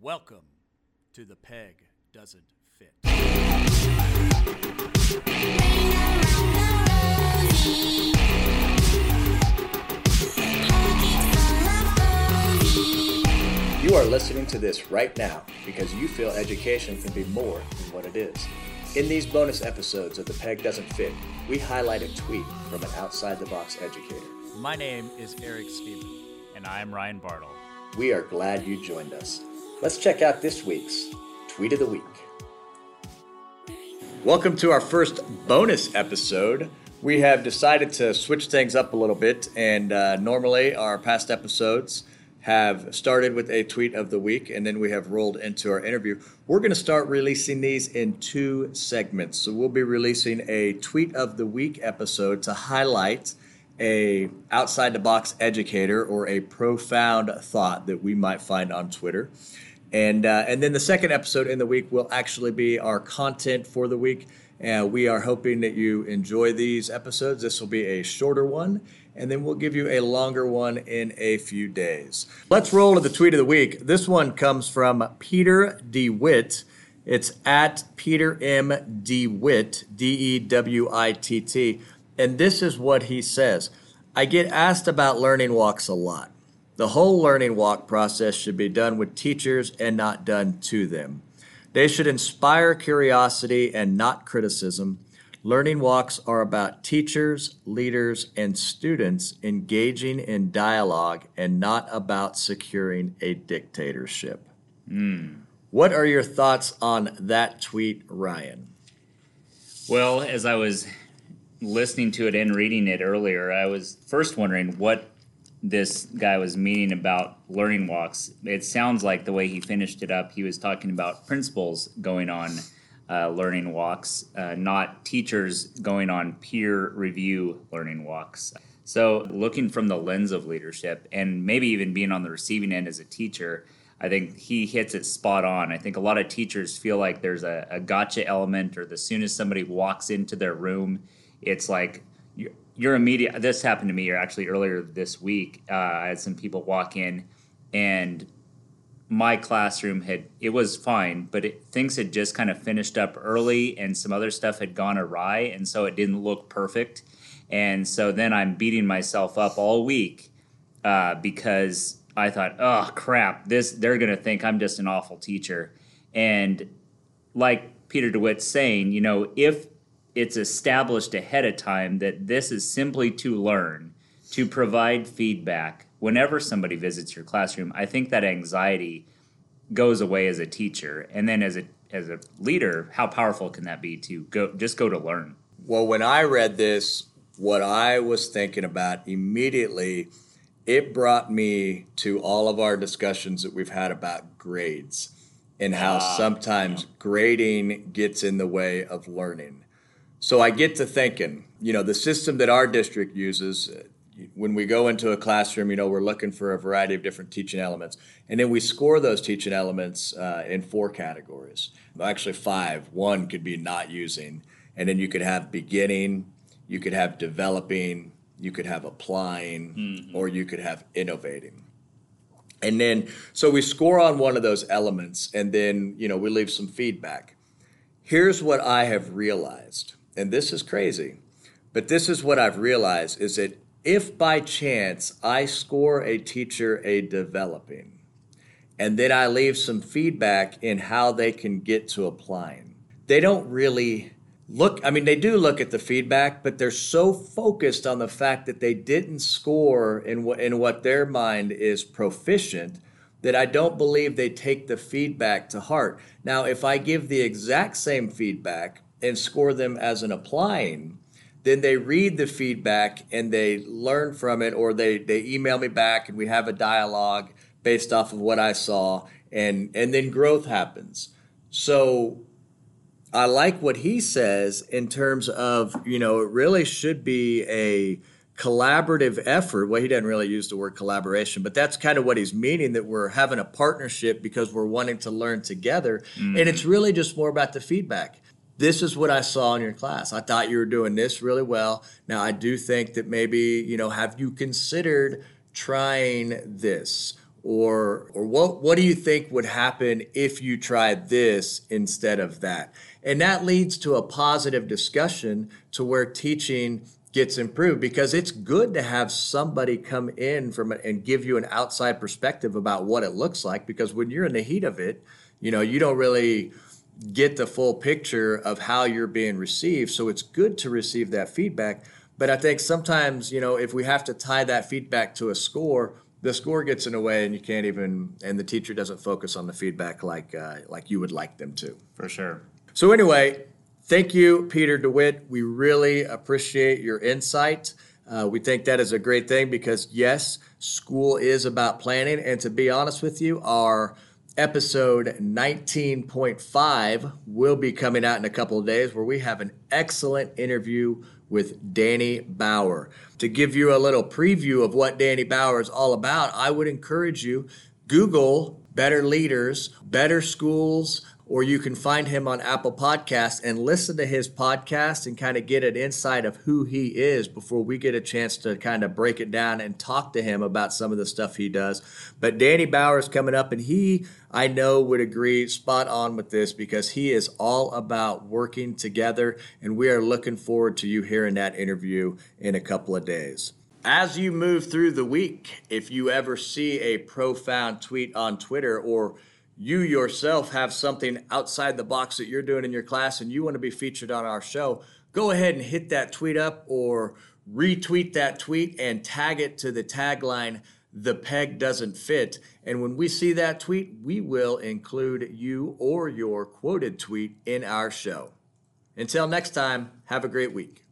Welcome to The Peg Doesn't Fit. You are listening to this right now because you feel education can be more than what it is. In these bonus episodes of The Peg Doesn't Fit, we highlight a tweet from an outside the box educator. My name is Eric Stephen. And I'm Ryan Bartle. We are glad you joined us. Let's check out this week's Tweet of the Week. Welcome to our first bonus episode. We have decided to switch things up a little bit, and uh, normally our past episodes have started with a tweet of the week and then we have rolled into our interview. We're going to start releasing these in two segments. So we'll be releasing a tweet of the week episode to highlight a outside the box educator or a profound thought that we might find on Twitter. And uh, and then the second episode in the week will actually be our content for the week. And uh, we are hoping that you enjoy these episodes. This will be a shorter one, and then we'll give you a longer one in a few days. Let's roll to the tweet of the week. This one comes from Peter DeWitt. It's at Peter M. DeWitt, D E W I T T. And this is what he says I get asked about learning walks a lot. The whole learning walk process should be done with teachers and not done to them. They should inspire curiosity and not criticism. Learning walks are about teachers, leaders, and students engaging in dialogue and not about securing a dictatorship. Mm. What are your thoughts on that tweet, Ryan? Well, as I was listening to it and reading it earlier, I was first wondering what this guy was meaning about learning walks. It sounds like the way he finished it up, he was talking about principals going on uh, learning walks, uh, not teachers going on peer review learning walks. So, looking from the lens of leadership and maybe even being on the receiving end as a teacher, I think he hits it spot on. I think a lot of teachers feel like there's a, a gotcha element, or the soon as somebody walks into their room, it's like you're immediate. This happened to me actually earlier this week. Uh, I had some people walk in and my classroom had it was fine, but it, things had just kind of finished up early, and some other stuff had gone awry, and so it didn't look perfect. And so then I'm beating myself up all week uh, because I thought, oh crap, this they're gonna think I'm just an awful teacher. And like Peter DeWitt's saying, you know, if it's established ahead of time that this is simply to learn, to provide feedback, whenever somebody visits your classroom, I think that anxiety goes away as a teacher. And then as a as a leader, how powerful can that be to go just go to learn? Well, when I read this, what I was thinking about immediately, it brought me to all of our discussions that we've had about grades and how uh, sometimes yeah. grading gets in the way of learning. So I get to thinking, you know, the system that our district uses, when we go into a classroom, you know, we're looking for a variety of different teaching elements. And then we score those teaching elements uh, in four categories. Actually, five. One could be not using. And then you could have beginning, you could have developing, you could have applying, mm-hmm. or you could have innovating. And then, so we score on one of those elements, and then, you know, we leave some feedback. Here's what I have realized, and this is crazy, but this is what I've realized is that if by chance I score a teacher a developing, and then I leave some feedback in how they can get to applying, they don't really look i mean they do look at the feedback but they're so focused on the fact that they didn't score in what in what their mind is proficient that i don't believe they take the feedback to heart. Now if i give the exact same feedback and score them as an applying then they read the feedback and they learn from it or they, they email me back and we have a dialogue based off of what I saw and and then growth happens. So I like what he says in terms of, you know, it really should be a collaborative effort. Well, he doesn't really use the word collaboration, but that's kind of what he's meaning that we're having a partnership because we're wanting to learn together. Mm-hmm. And it's really just more about the feedback this is what I saw in your class. I thought you were doing this really well. Now, I do think that maybe, you know, have you considered trying this? or or what what do you think would happen if you tried this instead of that and that leads to a positive discussion to where teaching gets improved because it's good to have somebody come in from and give you an outside perspective about what it looks like because when you're in the heat of it you know you don't really get the full picture of how you're being received. So it's good to receive that feedback. But i think sometimes you know if we have to tie that feedback to a score the score gets in the way and you can't even and the teacher doesn't focus on the feedback like uh, like you would like them to. For sure. so anyway thank you peter dewitt. We really appreciate your insight. Uh, we think that is a great thing because yes school is about planning. And to be honest with you our episode 19.5 will be coming out in a couple of days where we have an excellent interview with Danny Bauer. To give you a little preview of what Danny Bauer is all about, I would encourage you Google Better Leaders, Better Schools, or you can find him on Apple Podcasts and listen to his podcast and kind of get an insight of who he is before we get a chance to kind of break it down and talk to him about some of the stuff he does. But Danny Bauer is coming up, and he, I know, would agree spot on with this because he is all about working together, and we are looking forward to you hearing that interview in a couple of days. As you move through the week, if you ever see a profound tweet on Twitter or you yourself have something outside the box that you're doing in your class and you want to be featured on our show, go ahead and hit that tweet up or retweet that tweet and tag it to the tagline, The Peg Doesn't Fit. And when we see that tweet, we will include you or your quoted tweet in our show. Until next time, have a great week.